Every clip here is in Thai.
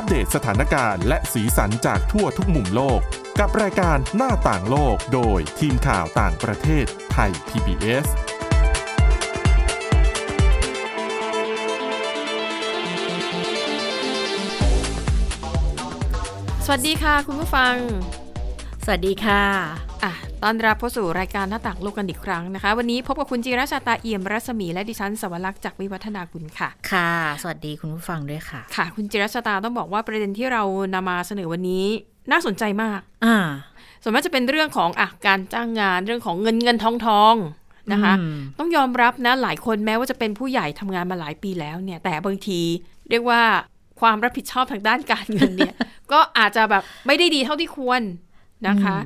อัปเดตสถานการณ์และสีสันจากทั่วทุกมุมโลก กับรายการหน้าต่างโลกโดยทีมข่าวต่างประเทศไทย PBS สวัสดีค่ะคุณผู้ฟัง สวัสดีค่ะอะ ต้อนรับเข้าสู่รายการหน้าต่างโลกกันอีกครั้งนะคะ วันนี้พบกับคุณจีราชาตาเอี่ยมรัศมีและดิฉันสวรักษ์จากวิวัฒนาคุณค่ะ ค่ะ สวัสดีคุณผู้ฟังด้วยค่ะ ค่ะ คุณจิรัชตาต้องบอกว่าประเด็นที่เรานำมาเสนอวันนี้น่าสนใจมาก อ่า ส่วนมากจะเป็นเรื่องของอะการจ้างงานเรื่องของเงินเงินทองทองนะคะอืมต้องยอมรับนะหลายคนแม้ว่าจะเป็นผู้ใหญ่ทำงานมาหลายปีแล้วเนี่ย แต่บางทีเรียกว่าความรับผิดชอบทางด้านการเงินเนี่ย ก็อาจจะแบบไม่ได้ดีเท่าที่ควรนะคะ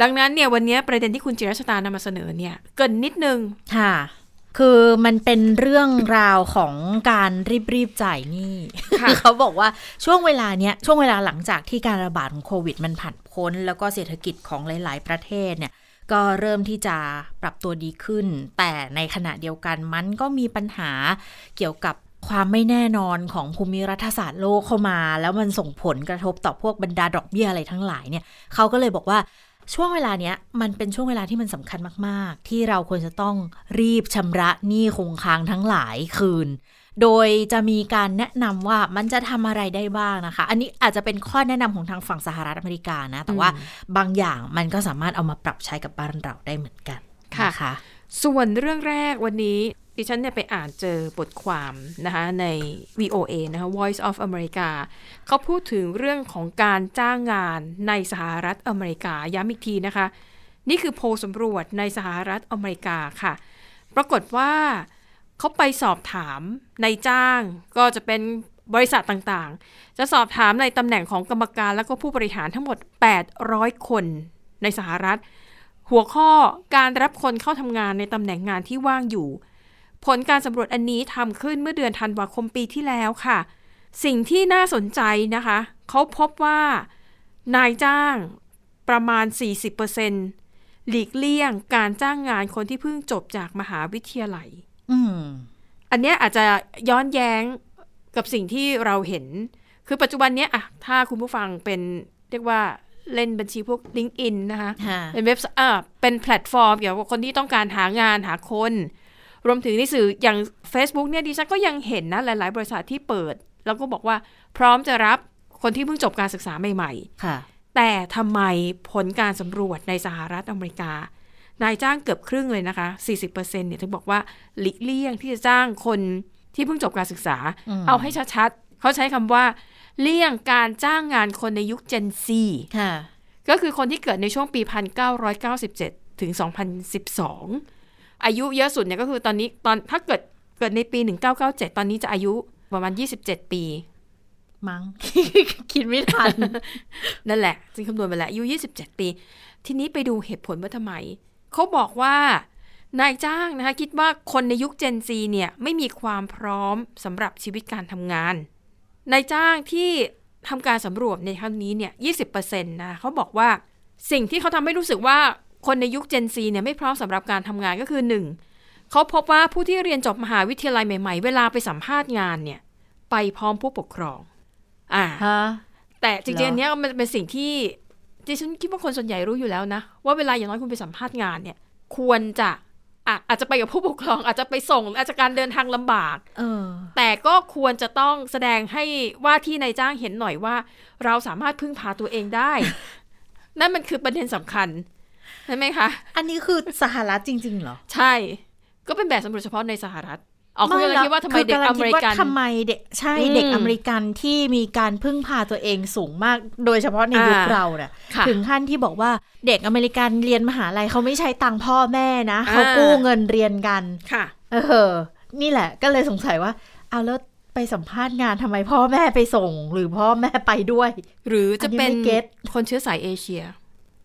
ดังนั้นเนี่ยวันนี้ประเด็นที่คุณจิรัชตานำมาเสนอเนี่ยเกรินนิดนึงค่ะคือมันเป็นเรื่องราวของการรีบรีบๆจ่ายหนี้ค่ะคือเขาบอกว่าช่วงเวลาเนี้ยช่วงเวลาหลังจากที่การระบาดของโควิดมันผ่านพ้น แล้วก็เศรษฐกิจของหลาย ๆ ประเทศเนี่ยก็เริ่มที่จะปรับตัวดีขึ้น แต่ในขณะเดียวกันมันก็มีปัญหาเกี่ยวกับความไม่แน่นอนของภูมิรัฐศาสตร์โลกเข้ามา แล้วมันส่งผลกระทบต่อพวกบรรดาดอกเบี้ยอะไรทั้งหลายเนี่ยเขาก็เลยบอกว่า ช่วงเวลาเนี้ยมันเป็นช่วงเวลาที่มันสำคัญมาก ๆ ที่เราควรจะต้องรีบชำระหนี้คงค้างทั้งหลายคืน โดยจะมีการแนะนำว่ามันจะทำอะไรได้บ้างนะคะ อันนี้อาจจะเป็นข้อแนะนำของทางฝั่งสหรัฐอเมริกานะ แต่ว่าบางอย่างมันก็สามารถเอามาปรับใช้กับบ้านเราได้เหมือนกันค่ะนะคะส่วนเรื่องแรกวันนี้ ดิฉันเนี่ยไปอ่านเจอบทความนะคะใน VOA นะคะ Voice of America เขาพูดถึงเรื่องของการจ้างงานในสหรัฐอเมริกา ย้ำอีกทีนะคะ นี่คือโพลสำรวจในสหรัฐอเมริกาค่ะ ปรากฏว่าเขาไปสอบถามในจ้างก็จะเป็นบริษัทต่างๆ จะสอบถามในตำแหน่งของกรรมการแล้วก็ผู้บริหารทั้งหมด 800 คนในสหรัฐ หัวข้อการรับคนเข้าทำงานในตำแหน่งงานที่ว่างอยู่ ผลการสำรวจอันนี้ทำขึ้นเมื่อเดือนธันวาคมปีที่แล้วค่ะ สิ่งที่น่าสนใจนะคะ เขาพบว่านายจ้างประมาณ 40%หลีกเลี่ยงการจ้างงานคนที่เพิ่งจบจากมหาวิทยาลัยอืมอันเนี้ยอาจจะย้อนแย้งกับสิ่งที่เราเห็น คือปัจจุบันเนี้ยอะถ้าคุณผู้ฟังเป็นเรียกว่าเล่นบัญชีพวก LinkedIn นะคะค่ะเป็นเว็บอ่าเป็นแพลตฟอร์มเกี่ยวกับคนที่ต้องการหางานหาคน รวมถึงในสื่ออย่าง Facebook เนี่ยดิฉันก็ยังเห็นนะหลาย ๆ บริษัทที่เปิด แล้วก็บอกว่าพร้อมจะรับคนที่เพิ่งจบการศึกษาใหม่ค่ะๆแต่ทำไมผลการสำรวจในสหรัฐอเมริกา นายจ้างเกือบครึ่งเลยนะคะ 40%เนี่ยถึงบอกว่าหลีกเลี่ยงที่จะจ้างคนที่เพิ่งจบการศึกษาอืมเอาให้ชัดๆ เขาใช้คำว่า เลี่ยงการจ้างงานคนในยุค Gen Z ค่ะ ก็คือคนที่เกิดในช่วงปี 1997 ถึง 2012 อายุเยอะสุดเนี่ยก็คือตอนนี้ตอนถ้าเกิดเกิดในปี 1997 ตอนนี้จะอายุประมาณ 27 ปี มั้งคิดไม่ทัน นั่นแหละ จึงคำนวณมาแล้วอายุ 27 ปี ทีนี้ไปดูเหตุผลว่าทำไม เขาบอกว่านายจ้างนะคะคิดว่าคนในยุค Gen Z เนี่ยไม่มีความพร้อมสำหรับชีวิตการทำงาน นายจ้างที่ทำการสำรวจในครั้งนี้เนี่ย 20%นะเขาบอกว่าสิ่งที่เขาทำให้รู้สึกว่า คนในยุค Gen Z เนี่ยไม่พร้อมสำหรับการทำงานก็คือหนึ่งเขาพบว่าผู้ที่เรียนจบมหาวิทยาลัยใหม่ๆ เวลาไปสัมภาษณ์งานเนี่ยไปพร้อมผู้ปกครอง อ่าฮะแต่จริงๆเหรออันเนี้ยมันเป็นสิ่งที่ดิฉันคิดว่าคนส่วนใหญ่รู้อยู่แล้วนะ ว่าเวลาอย่างน้อยคุณไปสัมภาษณ์งานเนี่ย ควรจะอะอาจจะไปกับผู้ปกครอง อาจจะไปส่ง อาจจะการเดินทางลำบากเออแต่ก็ควรจะต้องแสดงให้ว่าที่นายจ้างเห็นหน่อยว่า เราสามารถพึ่งพาตัวเองได้ นั่นมันคือประเด็นสำคัญใช่ไหมคะ อันนี้คือสหรัฐจริง ๆ เหรอ ใช่ ก็เป็นแบบสำรวจเฉพาะในสหรัฐอ๋อคุณกำลังคิดว่าทำไมคืเด็กกำลัองเมคิดริว่ากันทำไมเด็กใช่อืมเด็กอเมริกันที่มีการพึ่งพาตัวเองสูงมาก โดยเฉพาะในยุคอ่าเราเนี่ยค่ะถึงขั้นที่บอกว่าเด็กอเมริกันเรียนมหาลัยเขาไม่ใช้ตังค์พ่อแม่นะอ่าเขากู้เงินเรียนกันค่ะ เออ นี่แหละ ก็เลยสงสัยว่าเอาแล้วไปสัมภาษณ์งานทำไมพ่อแม่ไปส่ง หรือพ่อแม่ไปด้วย หรือจะเป็นอันนี้ไม่เก็ตคนเชื้อสายเอเชีย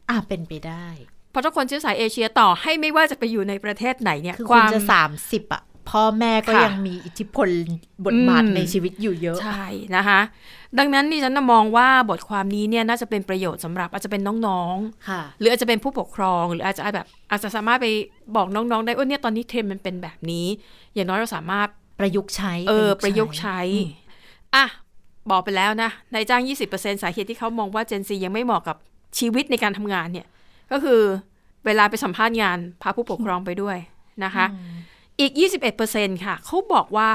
อะเป็นไปได้เพราะถ้าคนเชื้อสายเอเชียต่อให้ไม่ว่าจะไปอยู่ในประเทศไหนเนี่ยคือคคุณวามจะสามสิบอะพ่อแม่ก็ค่ะยังมีอิทธิพลบทบาทอืมในชีวิตอยู่เยอะ ใช่นะคะ ดังนั้นดิฉันน่ะมองว่าบทความนี้เนี่ยน่าจะเป็นประโยชน์สำหรับอาจจะเป็นน้องค่ะๆหรืออาจจะเป็นผู้ปกครอง หรืออาจจะแบบอาจจะสามารถไปบอกน้องๆ ได้ว่าเนี่ยตอนนี้เทรนด์มันเป็นแบบนี้ อย่างน้อยเราสามารถประยุกต์ใช้ เออ ประยุกต์ใช้อืมอะบอกไปแล้วนะนายจ้าง 20%สาเหตุที่เขามองว่า Gen Z ยังไม่เหมาะกับชีวิตในการทำงานเนี่ย ก็คือเวลาไปสัมภาษณ์งานพาผู้ปกครองไปด้วยนะคะ อีก 21%ค่ะเขาบอกว่า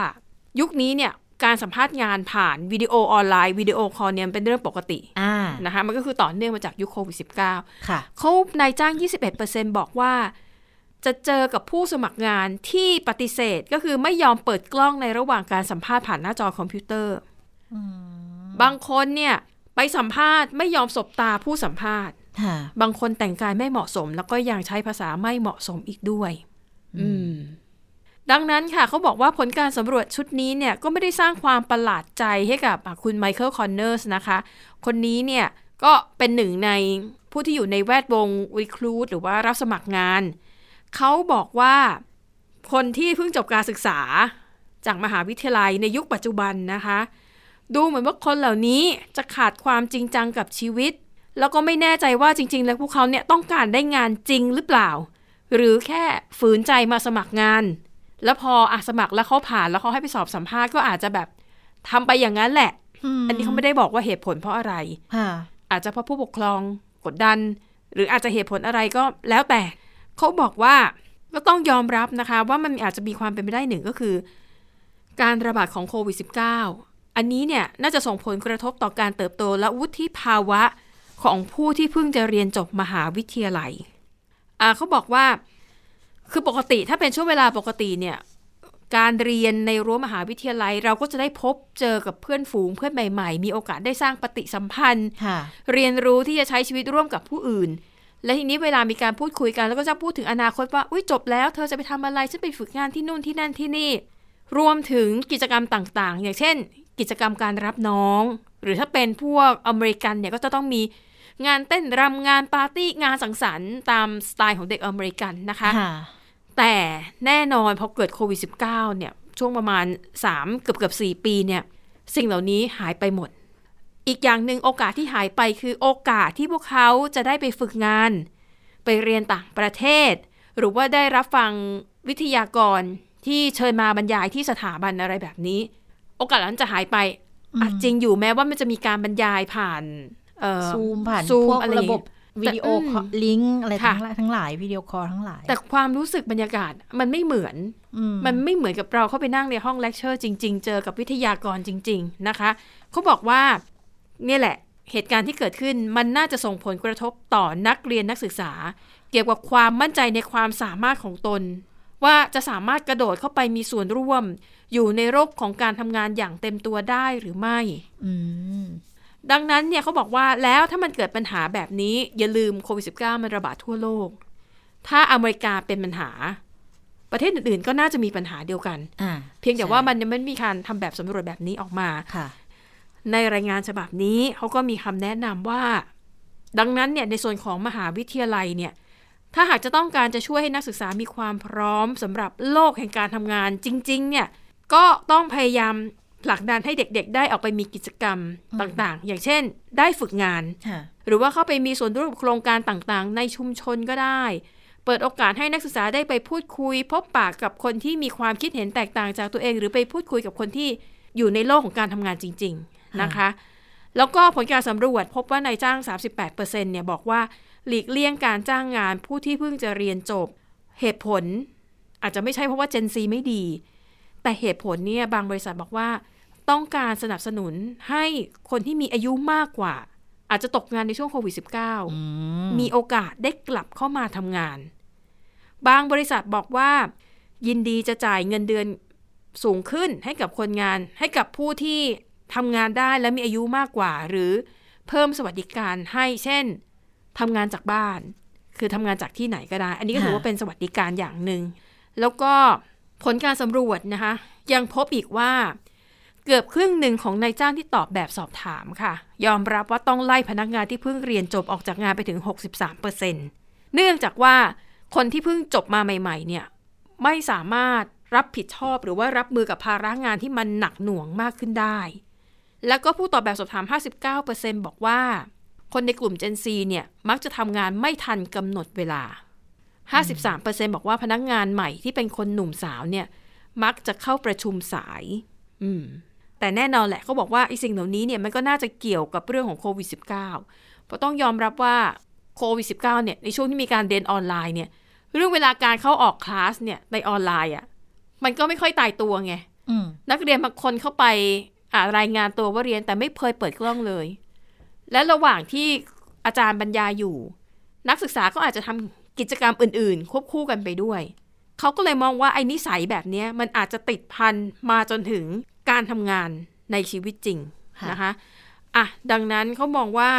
ยุคนี้เนี่ยการสัมภาษณ์งานผ่านวิดีโอออนไลน์วิดีโอคอลเนี่ยเป็นเรื่องปกติอ่านะคะมันก็คือต่อเนื่องมาจากยุคโควิด -19 ค่ะเขานายจ้าง 21%บอกว่า จะเจอกับผู้สมัครงานที่ปฏิเสธก็คือไม่ยอมเปิดกล้องในระหว่างการสัมภาษณ์ผ่านหน้าจอคอมพิวเตอร์บางคนเนี่ยไปสัมภาษณ์ไม่ยอมสบตาผู้สัมภาษณ์ค่ะ บางคนแต่งกายไม่เหมาะสม แล้วก็ยังใช้ภาษาไม่เหมาะสมอีกด้วย อืมดังนั้นค่ะเขาบอกว่าผลการสำรวจชุดนี้เนี่ยก็ไม่ได้สร้างความประหลาดใจให้กับอะคุณไมเคิลคอนเนอร์สนะคะ คนนี้เนี่ยก็เป็นหนึ่งในผู้ที่อยู่ในแวดวงรีครูดหรือว่ารับสมัครงาน เขาบอกว่าคนที่เพิ่งจบการศึกษาจากมหาวิทยาลัยในยุคปัจจุบันนะคะ ดูเหมือนว่าคนเหล่านี้จะขาดความจริงจังกับชีวิต แล้วก็ไม่แน่ใจว่าจริง ๆ แล้วพวกเขาเนี่ยต้องการได้งานจริงหรือเปล่า หรือแค่ฝืนใจมาสมัครงาน แล้วพออะสมัครแล้วเขาผ่านแล้วเขาให้ไปสอบสัมภาษณ์ก็อาจจะแบบทำไปอย่างนั้นแหละ อันนี้เขาไม่ได้บอกว่าเหตุผลเพราะอะไรค่ะอาจจะเพราะผู้ปกครองกดดัน หรืออาจจะเหตุผลอะไรก็แล้วแต่ เขาบอกว่าก็ต้องยอมรับนะคะ ว่ามันอาจจะมีความเป็นไปได้หนึ่งก็คือ การระบาดของโควิด -19 อันนี้เนี่ยน่าจะส่งผลกระทบต่อการเติบโตและวุฒิภาวะ ของผู้ที่เพิ่งจะเรียนจบมหาวิทยาลัยอ่าเขาบอกว่า คือปกติถ้าเป็นช่วงเวลาปกติเนี่ย การเรียนในรั้วมหาวิทยาลัย เราก็จะได้พบเจอกับเพื่อนฝูงเพื่อนใหม่ๆ มีโอกาสได้สร้างปฏิสัมพันธ์ค่ะเรียนรู้ที่จะใช้ชีวิตร่วมกับผู้อื่น และทีนี้เวลามีการพูดคุยกัน แล้วก็จะพูดถึงอนาคตว่า อุ้ยจบแล้ว เธอจะไปทำอะไร ฉันไปฝึกงานที่นู่นที่นั่นที่นี่ รวมถึงกิจกรรมต่างๆ อย่างเช่น กิจกรรมการรับน้อง หรือถ้าเป็นพวกอเมริกันเนี่ยก็จะต้องมี งานเต้นรำงานปาร์ตี้งานสังสรรค์ตามสไตล์ของเด็กอเมริกันนะคะค่ะแต่แน่นอนพอเกิดโควิด -19 เนี่ย ช่วงประมาณ 3 เกือบเกือบ4ปีเนี่ย สิ่งเหล่านี้หายไปหมด อีกอย่างหนึ่งโอกาสที่หายไปคือโอกาสที่พวกเขาจะได้ไปฝึกงาน ไปเรียนต่างประเทศ หรือว่าได้รับฟังวิทยากรที่เชิญมาบรรยายที่สถาบันอะไรแบบนี้ โอกาสนั้นจะหายไปอะจริงอยู่แม้ว่ามันจะมีการบรรยายผ่านเอ่อ ซูมผ่านซูมพวกอะไรอระย่างบเงี้บยวิดีโอแต่อืม calling อะไรค่ะทั้งหลายทั้งหลายวิดีโอคอลทั้งหลาย แต่ความรู้สึกบรรยากาศมันไม่เหมือนอืมมันไม่เหมือนกับเราเข้าไปนั่งในห้องเลคเชอร์จริง ๆ เจอกับวิทยากรจริง ๆ นะคะเขาบอกว่าเนี่ยแหละเหตุการณ์ที่เกิดขึ้นมันน่าจะส่งผลกระทบต่อนักเรียนนักศึกษา เกี่ยวกับความมั่นใจในความสามารถของตน ว่าจะสามารถกระโดดเข้าไปมีส่วนร่วม อยู่ในโลกของการทำงานอย่างเต็มตัวได้หรือไม่อืม ดังนั้นเนี่ยเขาบอกว่าแล้วถ้ามันเกิดปัญหาแบบนี้ อย่าลืมโควิด -19 มันระบาดทั่วโลก ถ้าอเมริกาเป็นปัญหา ประเทศอื่นๆ ก็น่าจะมีปัญหาเดียวกันอ่าเพียงแต่ว่ามันยังไม่มีการทำแบบสำรวจแบบนี้ออกมาค่ะในรายงานฉบับนี้เขาก็มีคำแนะนำว่า ดังนั้นเนี่ยในส่วนของมหาวิทยาลัยเนี่ยถ้าหากจะต้องการจะช่วยให้นักศึกษามีความพร้อมสำหรับโลกแห่งการทำงานจริง ๆ เนี่ยก็ต้องพยายาม ผลักดันให้เด็กๆ ได้ออกไปมีกิจกรรมต่างๆ อย่างเช่น ได้ฝึกงานค่ะหรือว่าเข้าไปมีส่วนร่วมกับโครงการต่างๆ ในชุมชนก็ได้ เปิดโอกาสให้นักศึกษาได้ไปพูดคุย พบปากกับคนที่มีความคิดเห็นแตกต่างจากตัวเอง หรือไปพูดคุยกับคนที่อยู่ในโลกของการทำงานจริง ๆนะคะ แล้วก็ผลการสำรวจพบว่านายจ้าง 38%เนี่ยบอกว่าหลีกเลี่ยงการจ้างงานผู้ที่เพิ่งจะเรียนจบเหตุผล อาจจะไม่ใช่เพราะว่า Gen Z ไม่ดี แต่เหตุผลเนี่ยบางบริษัทบอกว่า ต้องการสนับสนุนให้คนที่มีอายุมากกว่า อาจจะตกงานในช่วงโควิด -19 อืมมีโอกาสได้กลับเข้ามาทำงาน บางบริษัทบอกว่า ยินดีจะจ่ายเงินเดือนสูงขึ้นให้กับคนงาน ให้กับผู้ที่ทำงานได้และมีอายุมากกว่า หรือเพิ่มสวัสดิการให้เช่นทำงานจากบ้าน คือทำงานจากที่ไหนก็ได้ อันนี้ก็ถือว่าเป็นสวัสดิการอย่างหนึ่งแล้วก็ผลการสำรวจนะคะ ยังพบอีกว่า เกือบครึ่งหนึ่งของนายจ้างที่ตอบแบบสอบถามค่ะ ยอมรับว่าต้องไล่พนักงานที่เพิ่งเรียนจบออกจากงานไปถึง 63%เนื่องจากว่าคนที่เพิ่งจบมาใหม่ ๆ เนี่ย ไม่สามารถรับผิดชอบหรือว่ารับมือกับภาระงานที่มันหนักหน่วงมากขึ้นได้ แล้วก็ผู้ตอบแบบสอบถาม 59%บอกว่า คนในกลุ่ม Gen Z เนี่ย มักจะทำงานไม่ทันกำหนดเวลา 53%บอกว่าพนักงานใหม่ที่เป็นคนหนุ่มสาวเนี่ย มักจะเข้าประชุมสาย อืม แต่แน่นอนแหละเขาบอกว่าไอ้สิ่งเหล่านี้เนี่ยมันก็น่าจะเกี่ยวกับเรื่องของโควิด -19 เพราะต้องยอมรับว่าโควิด -19 เนี่ยในช่วงที่มีการเรียนออนไลน์เนี่ยเรื่องเวลาการเข้าออกคลาสเนี่ยในออนไลน์อะ่ะมันก็ไม่ค่อยตายตัวไงอืมนักเรียนบางคนเข้าไปอ่ารายงานตัวว่าเรียนแต่ไม่เคยเปิดกล้องเลย และระหว่างที่อาจารย์บรรยายอยู่ นักศึกษาก็อาจจะทำกิจกรรมอื่น ๆ ควบคู่กันไปด้วย เขาก็เลยมองว่าไอ้นิสัยแบบเนี้ยมันอาจจะติดพันมาจนถึง การทำงานในชีวิตจริงค่ะนะคะอะดังนั้นเขามองว่า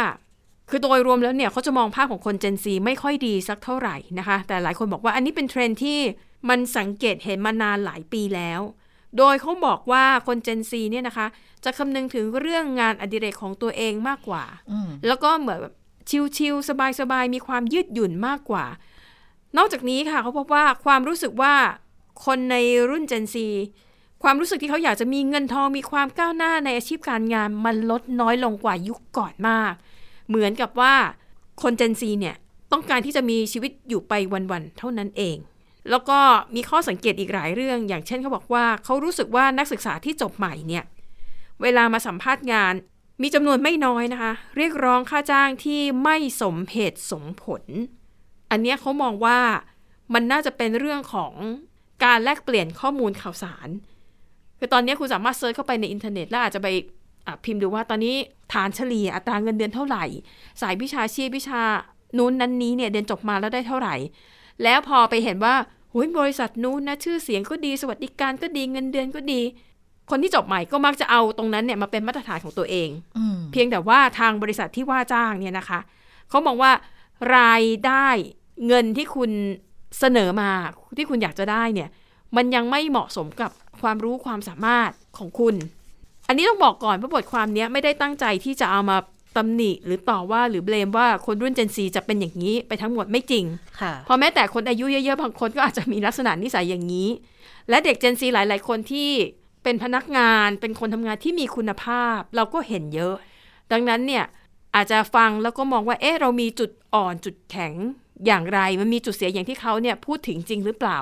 คือโดยรวมแล้วเนี่ยเขาจะมองภาพของคน Gen Z ไม่ค่อยดีสักเท่าไหร่นะคะ แต่หลายคนบอกว่าอันนี้เป็นเทรนด์ที่มันสังเกตเห็นมานานหลายปีแล้ว โดยเขาบอกว่าคน Gen Z เนี่ยนะคะ จะคำนึงถึงเรื่องงานอดิเรกของตัวเองมากกว่าอืมแล้วก็เหมือนแบบชิลๆสบายๆ มีความยืดหยุ่นมากกว่า นอกจากนี้ค่ะเขาพบว่าความรู้สึกว่าคนในรุ่น Gen Z ความรู้สึกที่เขาอยากจะมีเงินทองมีความก้าวหน้าในอาชีพการงาน มันลดน้อยลงกว่ายุคก่อนมาก เหมือนกับว่าคน Gen Z เนี่ยต้องการที่จะมีชีวิตอยู่ไปวันๆเท่านั้นเอง แล้วก็มีข้อสังเกตอีกหลายเรื่อง อย่างเช่นเขาบอกว่าเขารู้สึกว่านักศึกษาที่จบใหม่เนี่ยเวลามาสัมภาษณ์งานมีจำนวนไม่น้อยนะคะ เรียกร้องค่าจ้างที่ไม่สมเหตุสมผล อันนี้เขามองว่ามันน่าจะเป็นเรื่องของการแลกเปลี่ยนข้อมูลข่าวสาร คือตอนนี้คุณสามารถ search เข้าไปในอินเทอร์เน็ตแล้วอาจจะไปอะพิมพ์ดูว่าตอนนี้ฐานเฉลี่ยอัตราเงินเดือนเท่าไหร่ สายวิชาชีพวิชานู้นนั้นนี้เนี่ยเรียนจบมาแล้วได้เท่าไหร่ แล้วพอไปเห็นว่าหุยบริษัทนู้นนะชื่อเสียงก็ดีสวัสดิการก็ดีเงินเดือนก็ดี คนที่จบใหม่ก็มักจะเอาตรงนั้นเนี่ยมาเป็นมาตรฐานของตัวเองอืมเพียงแต่ว่าทางบริษัทที่ว่าจ้างเนี่ยนะคะเขามองว่ารายได้เงินที่คุณเสนอมาที่คุณอยากจะได้เนี่ย มันยังไม่เหมาะสมกับความรู้ความสามารถของคุณ อันนี้ต้องบอกก่อนว่าบทความเนี้ยไม่ได้ตั้งใจที่จะเอามาตำหนิหรือต่อว่าหรือเบลมว่าคนรุ่น Gen Z จะเป็นอย่างนี้ไปทั้งหมดไม่จริงค่ะเพราะแม้แต่คนอายุเยอะๆบางคนก็อาจจะมีลักษณะนิสัยอย่างนี้ และเด็ก Gen Z หลาย ๆ คนที่เป็นพนักงานเป็นคนทำงานที่มีคุณภาพ เราก็เห็นเยอะ ดังนั้นเนี่ยอาจจะฟังแล้วก็มองว่าเอ๊ะเรามีจุดอ่อนจุดแข็งอย่างไร มันมีจุดเสียอย่างที่เขาเนี่ยพูดถึงจริงหรือเปล่า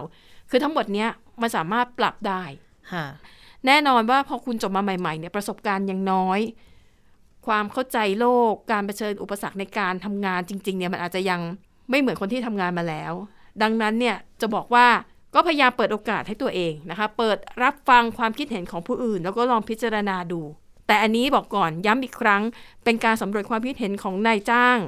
คือทั้งหมดเนี้ยมันสามารถปรับได้ค่ะแน่นอนว่าพอคุณจบมาใหม่ๆเนี่ยประสบการณ์ยังน้อย ความเข้าใจโลกการเผชิญอุปสรรคในการทำงานจริง ๆ เนี่ยมันอาจจะยังไม่เหมือนคนที่ทำงานมาแล้ว ดังนั้นเนี่ยจะบอกว่าก็พยายามเปิดโอกาสให้ตัวเองนะคะ เปิดรับฟังความคิดเห็นของผู้อื่น แล้วก็ลองพิจารณาดู แต่อันนี้บอกก่อนย้ำอีกครั้ง เป็นการสำรวจความคิดเห็นของนายจ้าง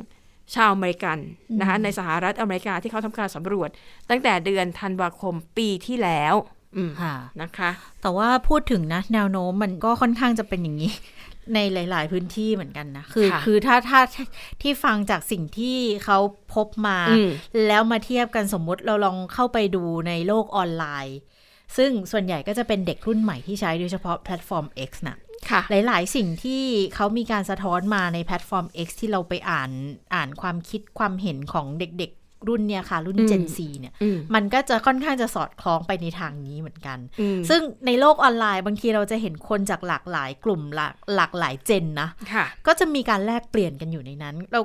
ชาวอเมริกันนะคะในสหรัฐอเมริกาที่เขาทำการสำรวจ ตั้งแต่เดือนธันวาคมปีที่แล้วอืมค่ะนะคะ แต่ว่าพูดถึงนะแนวโน้มมันก็ค่อนข้างจะเป็นอย่างนี้ ในหลาย ๆ พื้นที่เหมือนกันนะคือค่ะคือถ้าถ้าที่ฟังจากสิ่งที่เขาพบมาอืมแล้วมาเทียบกันสมมุติเราลองเข้าไปดูในโลกออนไลน์ ซึ่งส่วนใหญ่ก็จะเป็นเด็กรุ่นใหม่ที่ใช้โดยเฉพาะแพลตฟอร์ม X นะค่ะ หลายๆ สิ่งที่เขามีการสะท้อนมาในแพลตฟอร์ม X ที่เราไปอ่านอ่านความคิดความเห็นของเด็กๆ รุ่นเนี่ยค่ะ รุ่นอืม Gen Z เนี่ยอืมมันก็จะค่อนข้างจะสอดคล้องไปในทางนี้เหมือนกันอืมซึ่งในโลกออนไลน์บางทีเราจะเห็นคนจากหลากหลายกลุ่มหลากหลากหลายเจนนะค่ะก็จะมีการแลกเปลี่ยนกันอยู่ในนั้น เรา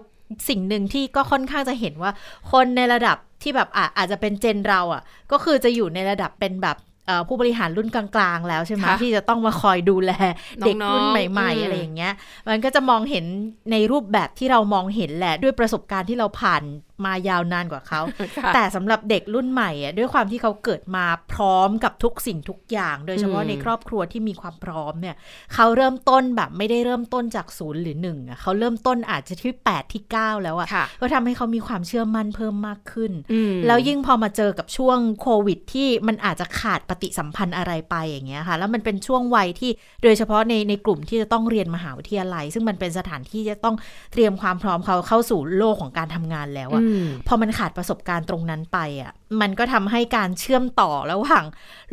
สิ่งหนึ่งที่ก็ค่อนข้างจะเห็นว่าคนในระดับที่แบบอาอาจจะเป็นเจนเราอะ ก็คือจะอยู่ในระดับเป็นแบบเอ่อ ผู้บริหารรุ่นกลางๆ แล้วใช่ไหมค่ะที่จะต้องมาคอยดูแลเด็กน้องๆรุ่นใหม่อืมๆอะไรอย่างเงี้ย มันก็จะมองเห็นในรูปแบบที่เรามองเห็นแหละด้วยประสบการณ์ที่เราผ่าน มายาวนานกว่าเขาค่ะแต่สำหรับเด็กรุ่นใหม่อะด้วยความที่เขาเกิดมาพร้อมกับทุกสิ่งทุกอย่าง โดยเฉพาะอืมในครอบครัวที่มีความพร้อมเนี่ยเขาเริ่มต้นแบบไม่ได้เริ่มต้นจากศูนย์หรือหนึ่งอะเขาเริ่มต้นอาจจะที่แปดที่เก้าแล้วอะค่ะก็ทำให้เขามีความเชื่อมั่นเพิ่มมากขึ้นอืมแล้วยิ่งพอมาเจอกับช่วงโควิด ที่มันอาจจะขาดปฏิสัมพันธ์อะไรไปอย่างเงี้ยค่ะ แล้วมันเป็นช่วงวัยที่โดยเฉพาะในในกลุ่มที่จะต้องเรียนมหาวิทยาลัย ซึ่งมันเป็นสถานที่จะต้องเตรียมความพร้อมเขาเข้าสู่โลกของการทำงานแล้วอะอืมพอมันขาดประสบการณ์ตรงนั้นไปอะมันก็ทำให้การเชื่อมต่อระหว่าง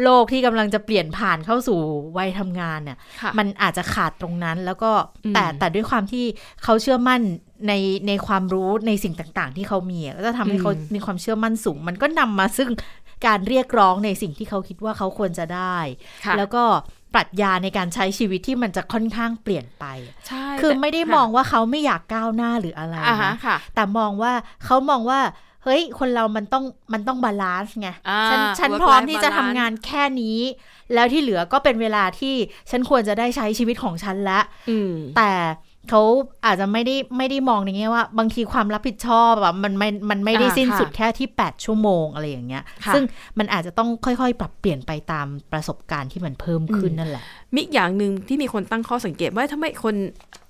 โลกที่กำลังจะเปลี่ยนผ่านเข้าสู่วัยทำงานเนี่ยค่ะมันอาจจะขาดตรงนั้นแล้วก็อืมแต่แต่ด้วยความที่เขาเชื่อมั่นในในความรู้ในสิ่งต่าง ๆ ที่เขามีอะก็จะทำให้เขามีความเชื่อมั่นสูง มันก็นำมาซึ่งการเรียกร้องในสิ่งที่เขาคิดว่าเขาควรจะได้ค่ะแล้วก็ ปรัชญาในการใช้ชีวิตที่มันจะค่อนข้างเปลี่ยนไปใช่คือแต่ไม่ได้ค่ะมองว่าเขาไม่อยากก้าวหน้าหรืออะไรอ่าฮะนะค่ะแต่มองว่าเขามองว่าเฮ้ย คนเรามันต้องมันต้องบาลานซ์ไงอ่าฉันฉัน work พร้อม life ที่จะทำ balance งานแค่นี้ แล้วที่เหลือก็เป็นเวลาที่ฉันควรจะได้ใช้ชีวิตของฉันละอืมแต่ เขาอาจจะไม่ได้ไม่ได้มองในแง่ว่า บางทีความรับผิดชอบแบบมันไม่มันไม่ได้อ่าสิ้นค่ะสุดแค่ที่ 8 ชั่วโมงอะไรอย่างเงี้ยค่ะซึ่งมันอาจจะต้องค่อยๆ ปรับเปลี่ยนไปตามประสบการณ์ที่มันเพิ่มขึ้นนั่นแหละ มิกอย่างหนึ่งที่มีคนตั้งข้อสังเกตว่าทำไมคน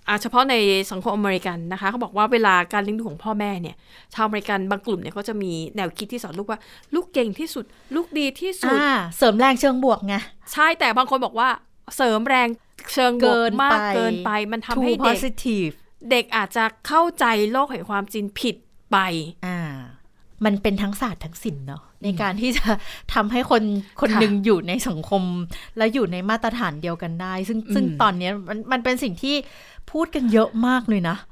อาเฉพาะในสังคมอเมริกันนะคะเขาบอกว่าเวลาการเลี้ยงดูของพ่อแม่เนี่ยชาวอเมริกันบางกลุ่มเนี่ยเขาจะมีแนวคิดที่สอนลูกว่า ลูกเก่งที่สุด ลูกดีที่สุดอ่าเสริมแรงเชิงบวกไงใช่แต่บางคนบอกว่า เสริมแรงเชิงบวเกิกนมากไปเกินไป มันทำ too ให้เด็ก positive เด็กอาจจะเข้าใจโลกแห่งความจริงผิดไป อ่า มันเป็นทั้งศาสตร์ทั้งศิลป์เนาะในการที่จะทำให้คนคนค่ะหนึ่งอยู่ในสังคม และอยู่ในมาตรฐานเดียวกันได้ ซึ่งซึ่งอืมตอนเนี้ยมันมันเป็นสิ่งที่พูดกันเยอะมากเลยนะค่ะ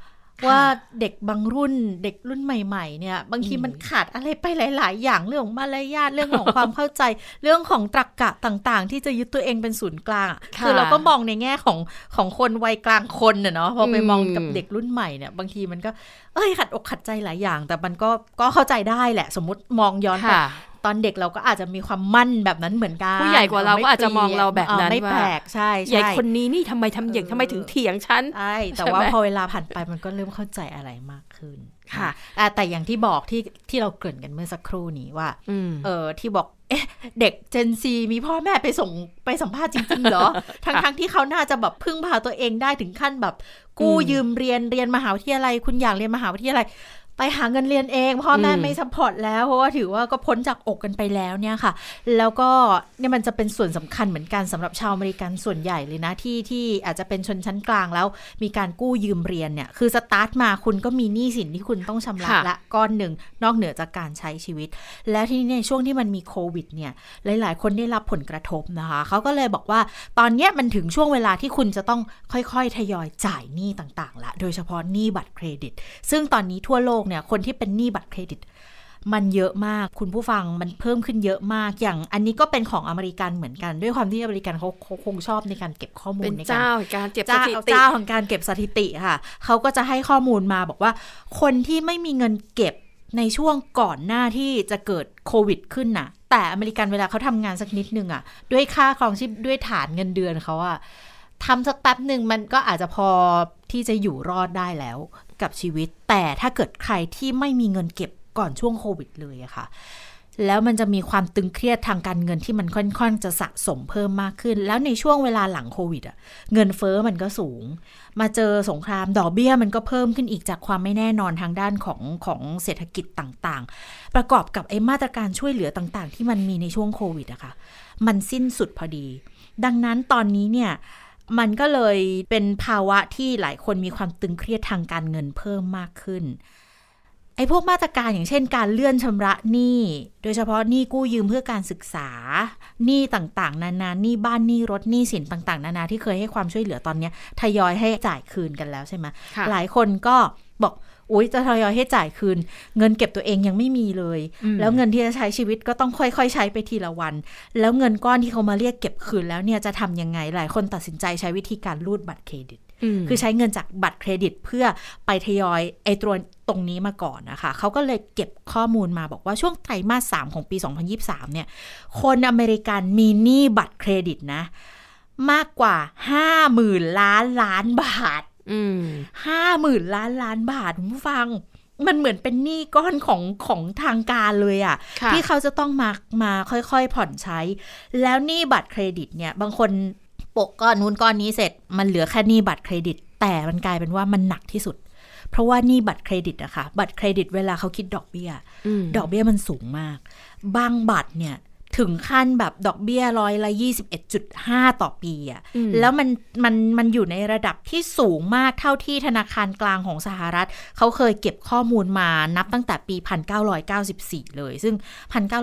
ว่าเด็กบางรุ่นเด็กรุ่นใหม่ๆเนี่ย บางทีมันขาดอะไรไปหลาย ๆ อย่างเรื่องของมารยาทเรื่องของความเข้าใจ เรื่องของตรรกกะต่างๆ ที่จะยึดตัวเองเป็นศูนย์กลางอะค่ะคือเราก็มองในแง่ของของคนวัยกลางคนเน่ะเนาะพอไปมองกับอืมเด็กรุ่นใหม่เนี่ยบางทีมันก็เอ้ยขัดอกขัดใจหลายอย่าง แต่มันก็ก็เข้าใจได้แหละ สมมติมองย้อนไปค่ะ ตอนเด็กเราก็อาจจะมีความมั่นแบบนั้นเหมือนกันผู้ใหญ่กว่าเราก็อาจจะมองเราแบบนั้นไม่ว่าแปลกใช่ใหญ่ใช่คนนี้นี่ทำไมทำอย่างทำไมถึงเถียงฉันใช่แต่ใช่ไหมว่าพอเวลาผ่านไปมันก็เริ่มเข้าใจอะไรมากขึ้นค่ะอะแต่อย่างที่บอกที่ที่เราเกริ่นกันเมื่อสักครู่นี้ว่าอืมเออที่บอกเอ๊ะเด็กเจนซีมีพ่อแม่ไปส่งไปสัมภาษณ์จริงๆเหรอ ทั้งทั้งที่เขาน่าจะแบบพึ่งพาตัวเองได้ถึงขั้นแบบ กู้อืมยืมเรียนเรียนมหาวิทยาลัย คุณอยากเรียนมหาวิทยาลัย ไปหาเงินเรียนเองพ่อแม่อืมไม่ support แล้วเพราะว่าถือว่าก็พ้นจากอกกันไปแล้วเนี่ยค่ะ แล้วก็เนี่ยมันจะเป็นส่วนสำคัญเหมือนกันสำหรับชาวอเมริกันส่วนใหญ่เลยนะที่ที่อาจจะเป็นชนชั้นกลางแล้ว มีการกู้ยืมเรียนเนี่ยคือสตาร์ทมาคุณก็มีหนี้สินที่คุณต้องชำระค่ะละก้อนหนึ่งนอกเหนือจากการใช้ชีวิต แล้วที่ในช่วงที่มันมีโควิดเนี่ยหลาย ๆ คนได้รับผลกระทบนะคะเขาก็เลยบอกว่าตอนเนี้ยมันถึงช่วงเวลาที่คุณจะต้องค่อย ๆ ทยอยจ่ายหนี้ต่างๆละโดยเฉพาะหนี้บัตรเครดิต ซึ่งตอนนี้ทั่วโลกเนี่ยคนที่เป็นหนี้บัตรเครดิต มันเยอะมากคุณผู้ฟังมันเพิ่มขึ้นเยอะมากอย่างอันนี้ก็เป็นของอเมริกันเหมือนกัน ด้วยความที่อเมริกันเขาเขาคงชอบในการเก็บข้อมูเป็ลนในการเจ้าแห่งการเก็บสเจ้าถิติเจ้าของการเก็บสถิติค่ะเขาก็จะให้ข้อมูลมาบอกว่า คนที่ไม่มีเงินเก็บในช่วงก่อนหน้าที่จะเกิดโควิดขึ้นน่ะ แต่อเมริกันเวลาเขาทำงานสักนิดนึงอะ ด้วยค่าครองชีพด้วยฐานเงินเดือนเขาอะทำสักแป๊บหนึ่งมันก็อาจจะพอที่จะอยู่รอดได้แล้วกับชีวิต แต่ถ้าเกิดใครที่ไม่มีเงินเก็บก่อนช่วงโควิดเลยอะค่ะ แล้วมันจะมีความตึงเครียดทางการเงินที่มันค่อนข้างจะสะสมเพิ่มมากขึ้น แล้วในช่วงเวลาหลังโควิดอะเงินเฟอ้อมันก็สูง มาเจอสงครามดอกเบี้ยมันก็เพิ่มขึ้นอีกจากความไม่แน่นอนทางด้านของของเศรษฐกิจต่างๆ ประกอบกับไอ้มาตรการช่วยเหลือต่างๆ ที่มันมีในช่วงโควิดอะค่ะ มันสิ้นสุดพอดี ดังนั้นตอนนี้เนี่ย มันก็เลยเป็นภาวะที่หลายคนมีความตึงเครียดทางการเงินเพิ่มมากขึ้นไอ้พวกมาตรการอย่างเช่นการเลื่อนชำระหนี้ โดยเฉพาะหนี้กู้ยืมเพื่อการศึกษาหนี้ต่างๆ นานาหนี้บ้านหนี้รถหนี้สินต่างๆ นานาที่เคยให้ความช่วยเหลือตอนเนี้ยทยอยให้จ่ายคืนกันแล้วใช่ไหมค่ะหลายคนก็บอก อุ้ยจะทยอยให้จ่ายคืน เงินเก็บตัวเองยังไม่มีเลยอืมแล้วเงินที่จะใช้ชีวิตก็ต้องค่อยๆ ใช้ไปทีละวัน แล้วเงินก้อนที่เขามาเรียกเก็บคืนแล้วเนี่ยจะทำยังไงหลายคนตัดสินใจใช้วิธีการรูดบัตรเครดิตอืมคือใช้เงินจากบัตรเครดิตเพื่อไปทยอยไอ้ตัวตรงนี้มาก่อนนะคะ เขาก็เลยเก็บข้อมูลมาบอกว่าช่วงไตรมาส 3 ของปี 2023 เนี่ย คนอเมริกันมีหนี้บัตรเครดิตนะ มากกว่า 50,000 ล้านล้านบาทอืม ห้าหมื่นล้านล้านบาทคุณผู้ฟัง มันเหมือนเป็นหนี้ก้อนของของทางการเลยอะค่ะ ที่เขาจะต้องมามาค่อยๆ ผ่อนใช้ แล้วหนี้บัตรเครดิตเนี่ย บางคนโปะก้อนนู้นก้อนนี้เสร็จ มันเหลือแค่หนี้บัตรเครดิต แต่มันกลายเป็นว่ามันหนักที่สุด เพราะว่าหนี้บัตรเครดิตอะค่ะ บัตรเครดิตเวลาเขาคิดดอกเบี้ยมดอกเบี้ยมันสูงมาก บางบัตรเนี่ย ถึงขั้นแบบดอกเบี้ยร้อยละ 21.5 ต่อปีอะอืมแล้วมันมันมันอยู่ในระดับที่สูงมากเท่าที่ธนาคารกลางของสหรัฐ เขาเคยเก็บข้อมูลมานับตั้งแต่ปี 1994 เลย ซึ่ง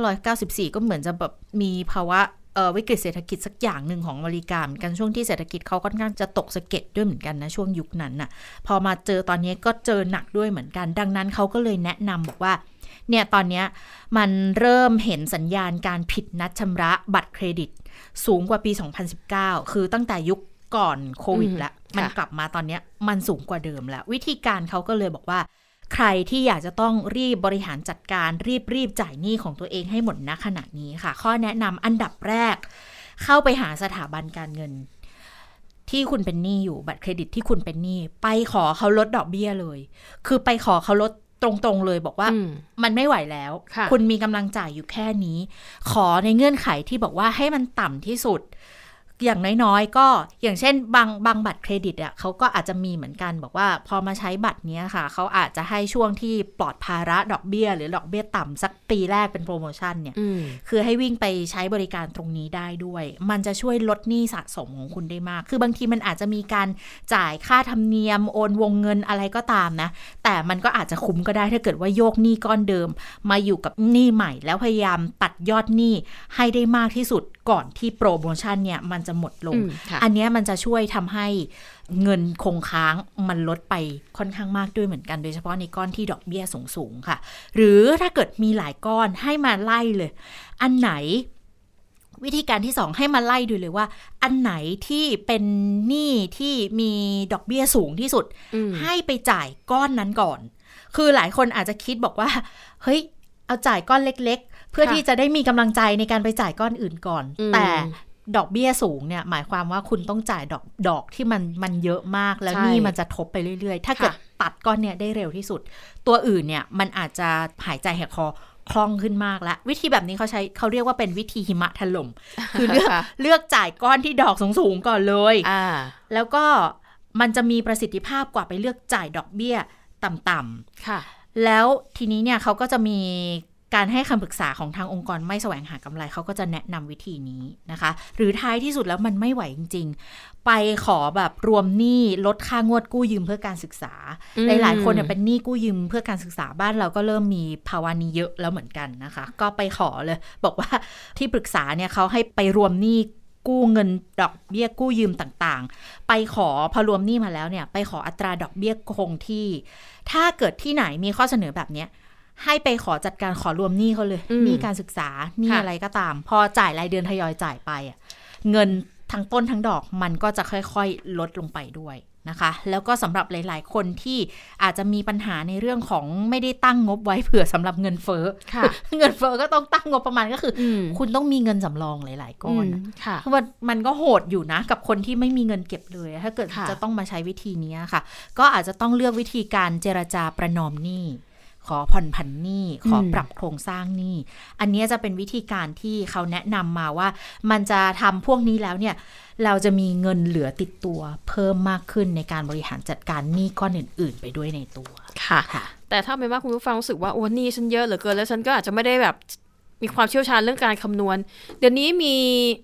1994 ก็เหมือนจะแบบมีภาวะเอ่อวิกฤตเศรษฐกิจสักอย่างหนึ่งของอเมริกาเหมือนกันช่วงที่เศรษฐกิจเขาค่อนข้างจะตกสะเก็ดด้วยเหมือนกันนะช่วงยุคนั้นน่ะพอมาเจอตอนนี้ก็เจอหนักด้วยเหมือนกัน ดังนั้นเขาก็เลยแนะนำบอกว่า เนี่ยตอนเนี้ยมันเริ่มเห็นสัญญาณการผิดนัดชำระบัตรเครดิต สูงกว่าปี 2019 คือตั้งแต่ยุคก่อนโควิดอืมแล้วค่ะมันกลับมาตอนเนี้ยมันสูงกว่าเดิมแล้ว วิธีการเขาก็เลยบอกว่า ใครที่อยากจะต้องรีบบริหารจัดการรีบรีบจ่ายหนี้ของตัวเองให้หมดณขณะนี้ค่ะ ข้อแนะนำอันดับแรก เข้าไปหาสถาบันการเงิน ที่คุณเป็นหนี้อยู่บัตรเครดิตที่คุณเป็นหนี้ไปขอเขาลดดอกเบี้ยเลย คือไปขอเขาลด ตรงๆเลยบอกว่าอืมมันไม่ไหวแล้วค่ะณมีกำลังจ่ายอยู่แค่นี้ ขอในเงื่อนไขที่บอกว่าให้มันต่ำที่สุด อย่างน้อยๆ ก็อย่างเช่นบางบางบัตรเครดิตอะเขาก็อาจจะมีเหมือนกันบอกว่าพอมาใช้บัตรเนี้ยค่ะ เขาอาจจะให้ช่วงที่ปลอดภาระดอกเบี้ย หรือดอกเบี้ยต่ำสักปีแรกเป็นโปรโมชั่นเนี่ยอืมคือให้วิ่งไปใช้บริการตรงนี้ได้ด้วย มันจะช่วยลดหนี้สะสมของคุณได้มาก คือบางทีมันอาจจะมีการจ่ายค่าธรรมเนียมโอนวงเงินอะไรก็ตามนะ แต่มันก็อาจจะคุ้มก็ได้ถ้าเกิดว่าโยกหนี้ก้อนเดิม มาอยู่กับหนี้ใหม่ แล้วพยายามตัดยอดหนี้ให้ได้มากที่สุด ก่อนที่โปรโมชั่นเนี่ยมันจะหมดลงอืมค่ะอันเนี้ยมันจะช่วยทำให้เงินคงค้างมันลดไปค่อนข้างมากด้วยเหมือนกัน โดยเฉพาะในก้อนที่ดอกเบี้ยสูงๆค่ะ หรือถ้าเกิดมีหลายก้อนให้มาไล่เลย อันไหนวิธีการที่สองให้มาไล่ดูเลยว่า อันไหนที่เป็นหนี้ที่มีดอกเบี้ยสูงที่สุดอืมให้ไปจ่ายก้อนนั้นก่อน คือหลายคนอาจจะคิดบอกว่า เฮ้ย เอาจ่ายก้อนเล็กๆ เพื่อค่ะที่จะได้มีกำลังใจในการไปจ่ายก้อนอื่นก่อนอืมแต่ดอกเบี้ยสูงเนี่ยหมายความว่าคุณต้องจ่ายดอกดอกที่มันมันเยอะมากแล้วใช่หนี่มันจะทบไปเรื่อย ๆ ถ้าเกิดค่ะตัดก้อนเนี่ยได้เร็วที่สุด ตัวอื่นเนี่ยมันอาจจะหายใจแหกคอคล่องขึ้นมากแล้ว วิธีแบบนี้เขาใช้เขาเรียกว่าเป็นวิธีหิมะถล่มคือเลือกค่ะเลือกจ่ายก้อนที่ดอกสูงๆก่อนเลยอ่าแล้วก็มันจะมีประสิทธิภาพกว่าไปเลือกจ่ายดอกเบี้ยต่ำค่ะๆแล้วทีนี้เนี่ยเขาก็จะมี การให้คำปรึกษาของทางองค์กรไม่แสวงหากำไรเขาก็จะแนะนำวิธีนี้นะคะ หรือท้ายที่สุดแล้วมันไม่ไหวจริง ๆ ไปขอแบบรวมหนี้ลดค่างวดกู้ยืมเพื่อการศึกษาอืมหลายๆคนเนี่ยเป็นหนี้กู้ยืมเพื่อการศึกษาบ้านเราก็เริ่มมีภาวะนี้เยอะแล้วเหมือนกันนะคะ ก็ไปขอเลย บอกว่าที่ปรึกษาเนี่ยเขาให้ไปรวมหนี้กู้เงินดอกเบี้ยกู้ยืมต่างๆ ไปขอพอรวมหนี้มาแล้วเนี่ย ไปขออัตราดอกเบี้ยคงที่ ถ้าเกิดที่ไหนมีข้อเสนอแบบเนี้ย ให้ไปขอจัดการขอรวมหนี้เขาเลยอืมหนี้การศึกษาหนี้ค่ะอะไรก็ตาม พอจ่ายรายเดือนทยอยจ่ายไปอะเงินทั้งต้นทั้งดอกมันก็จะค่อยๆ ลดลงไปด้วยนะคะ แล้วก็สำหรับหลายๆ คนที่อาจจะมีปัญหาในเรื่องของไม่ได้ตั้งงบไว้เผื่อสำหรับเงินเฟ้อค่ะเงินเฟ้อก็ต้องตั้งงบประมาณก็คือออืมคุณต้องมีเงินสำรองหลาย ๆก้อนอะมค่ะคือมันมันก็โหดอยู่นะ กับคนที่ไม่มีเงินเก็บเลย ถ้าเกิดค่ะจะต้องมาใช้วิธีนี้ค่ะ ก็อาจจะต้องเลือกวิธีการเจรจาประนอมหนี้ ขอผ่อนผันหนี้ขอปรับโครงสร้างหนี้ อันเนี้ยจะเป็นวิธีการที่เขาแนะนำมาว่า มันจะทำพวกนี้แล้วเนี่ยเราจะมีเงินเหลือติดตัวเพิ่มมากขึ้นในการบริหารจัดการหนี้ก้อนอื่น ๆ ไปด้วยในตัวค่ะค่ะแต่ถ้าเป็นว่าคุณผู้ฟังรู้สึกว่าโอ้หนี่ฉันเยอะเหลือเกินแล้วฉันก็อาจจะไม่ได้แบบมีความเชี่ยวชาญเรื่องการคำนวณ เดี๋ยวนี้มี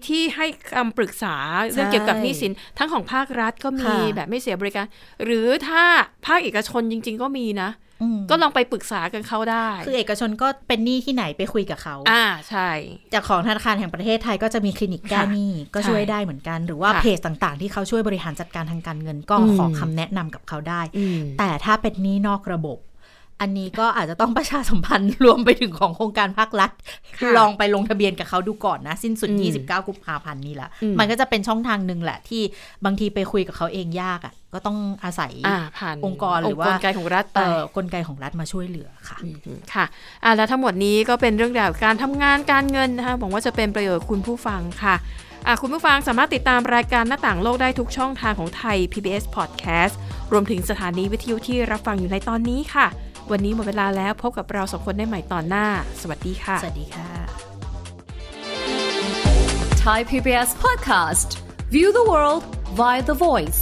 ที่ให้คำปรึกษาเรื่องเกี่ยวกับหนี้สิน ทั้งของภาครัฐก็มีค่ะแบบไม่เสียบริการ หรือถ้าภาคเอกชนจริง ๆ ก็มีนะอืม ก็ลองไปปรึกษากันเขาได้ คือเอกชนก็เป็นหนี้ที่ไหนไปคุยกับเขา อ่าใช่ จากของธนาคารแห่งประเทศไทยก็จะมีคลินิกแก้หนี้ก็ใช่ช่วยได้เหมือนกัน หรือว่าค่ะเพจต่างๆ ที่เขาช่วยบริหารจัดการทางการเงินก็อืมขอคำแนะนำกับเขาได้อืมแต่ถ้าเป็นหนี้นอกระบบ อันนี้ก็อาจจะต้องประชาสัมพันธ์รวมไปถึงของโครงการภาครัฐค่ะลองไปลงทะเบียนกับเขาดูก่อนนะ สิ้นสุดอืม29 กุมภาพันธ์นี่แหละอืมมันก็จะเป็นช่องทางหนึ่งแหละ ที่บางทีไปคุยกับเขาเองยากอะ่ะ ก็ต้องอาศัยอ่าผ่านองค์กรหรือว่ากลไกของรัฐไปเอ่อกลไกของรัฐมาช่วยเหลือค่ะอืมค่ะอ่าแล้วทั้งหมดนี้ก็เป็นเรื่องราวการทำงานการเงินนะคะหวังว่าจะเป็นประโยชน์คุณผู้ฟังค่ะอ่าคุณผู้ฟังสามารถติดตามรายการหน้าต่างโลกได้ทุกช่องทางของไทย PBS Podcast รวมถึงสถานีวิทยุที่รับฟังอยู่ในตอนนี้ค่ะ วันนี้หมดเวลาแล้วพบกับเราสองคนได้ใหม่ตอนหน้า สวัสดีค่ะ สวัสดีค่ะ Thai PBS podcast. View the world via the voice.